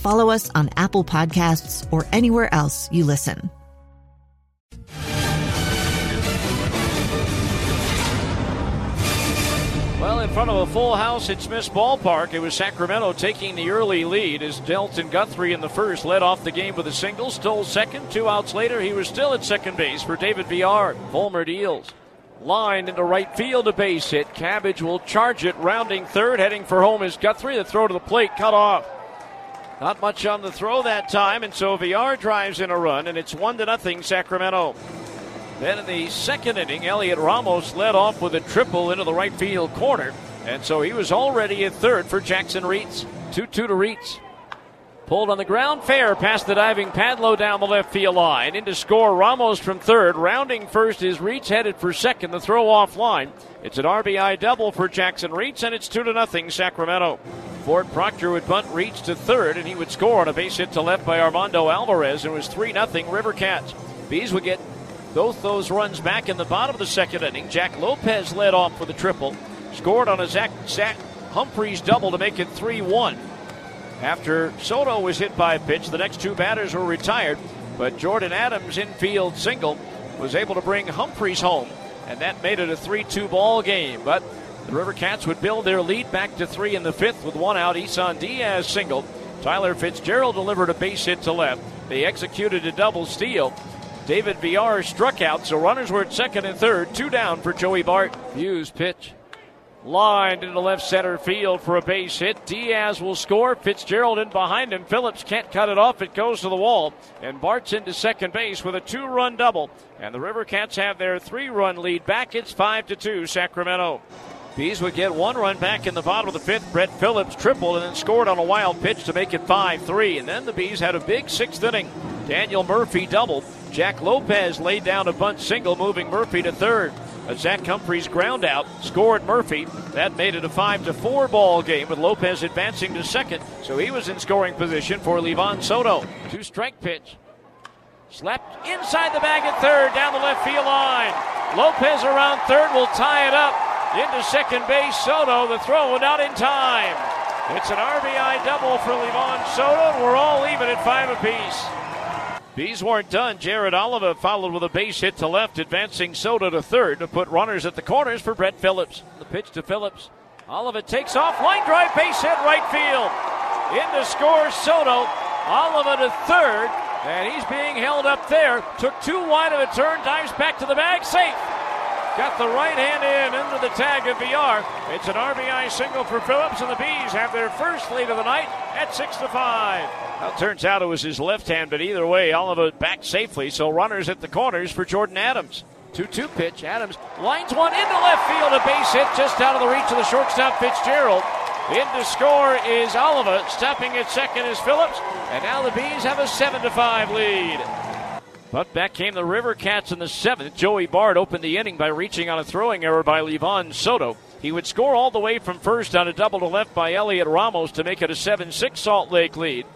follow us on Apple Podcasts, or anywhere else you listen. Well, in front of a full house at Smith's Ballpark, it was Sacramento taking the early lead as Dalton Guthrie in the first led off the game with a single, stole second. Two outs later, he was still at second base for David Villar. Fulmer deals. Line into right field, a base hit. Cabbage will charge it, rounding third, heading for home is Guthrie. The throw to the plate, cut off. Not much on the throw that time, and so Villar drives in a run, and it's one to nothing Sacramento. Then in the second inning, Elliot Ramos led off with a triple into the right field corner. And so he was already at third for Jackson Reetz. 2 2 to Reetz. Pulled on the ground, fair past the diving Padlo down the left field line. Into score, Ramos from third. Rounding first is Reetz, headed for second. The throw off line. It's an RBI double for Jackson Reetz, and it's 2 to nothing Sacramento. Ford Proctor would bunt reach to third, and he would score on a base hit to left by Armando Alvarez. and It was 3 0 River Cats. Bees would get both those runs back in the bottom of the second inning. Jack Lopez led off with a triple, scored on a Zach, Zach Humphreys double to make it 3 1. After Soto was hit by a pitch, the next two batters were retired, but Jordan Adams' infield single was able to bring Humphreys home, and that made it a 3 2 ball game. But the River Cats would build their lead back to three in the fifth with one out. Isan Diaz single. Tyler Fitzgerald delivered a base hit to left. They executed a double steal. David Villar struck out, so runners were at second and third. Two down for Joey Bart. Hughes pitch. Lined into left center field for a base hit. Diaz will score. Fitzgerald in behind him. Phillips can't cut it off. It goes to the wall. And Bart's into second base with a two run double. And the River Cats have their three run lead back. It's 5 to 2, Sacramento. Bees would get one run back in the bottom of the fifth. Brett Phillips tripled and then scored on a wild pitch to make it 5 3. And then the Bees had a big sixth inning. Daniel Murphy doubled. Jack Lopez laid down a bunt single, moving Murphy to third. A Zach Humphreys ground out scored Murphy. That made it a 5 to 4 ball game with Lopez advancing to second. So he was in scoring position for Livan Soto. Two strike pitch. Slapped inside the bag at third, down the left field line. Lopez around third will tie it up. Into second base, Soto, the throw not in time. It's an RBI double for Livan Soto, and we're all even at five apiece. Bees weren't done. Jared Oliva followed with a base hit to left, advancing Soto to third to put runners at the corners for Brett Phillips. The pitch to Phillips. Oliva takes off, line drive, base hit, right field. In to score Soto. Oliva to third, and he's being held up there. Took too wide of a turn, dives back to the bag, safe. Got the right hand in into the tag of Villar. It's an RBI single for Phillips, and the Bees have their first lead of the night at six to five. Well, turns out it was his left hand, but either way, Oliva back safely. So runners at the corners for Jordan Adams. 2 2 pitch. Adams lines one into left field. A base hit just out of the reach of the shortstop Fitzgerald. In to score is Oliva. Stopping at second is Phillips. And now the Bees have a 7 to 5 lead. But back came the River Cats in the seventh. Joey Bart opened the inning by reaching on a throwing error by Livan Soto. He would score all the way from first on a double to left by Elliot Ramos to make it a 7 6 Salt Lake lead.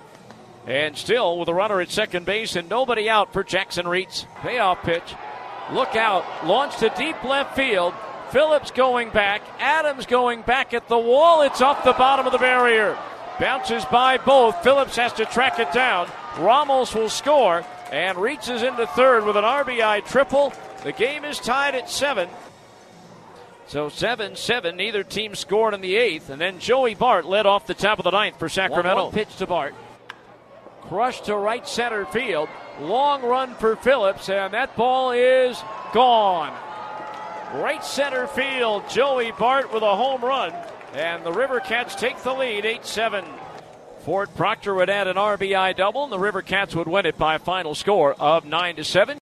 And still with a runner at second base and nobody out for Jackson Reetz. Payoff pitch. Look out. Launched to deep left field. Phillips going back. Adams going back at the wall. It's off the bottom of the barrier. Bounces by both. Phillips has to track it down. Ramos will score and reaches into third with an RBI triple. The game is tied at seven. So 7 7. Neither team scored in the eighth. And then Joey Bart led off the top of the ninth for Sacramento. One, one pitch to Bart. rush to right center field. Long run for Phillips, and that ball is gone. Right center field, Joey Bart with a home run, and the River Cats take the lead 8 7. Ford Proctor would add an RBI double, and the River Cats would win it by a final score of 9 to 7.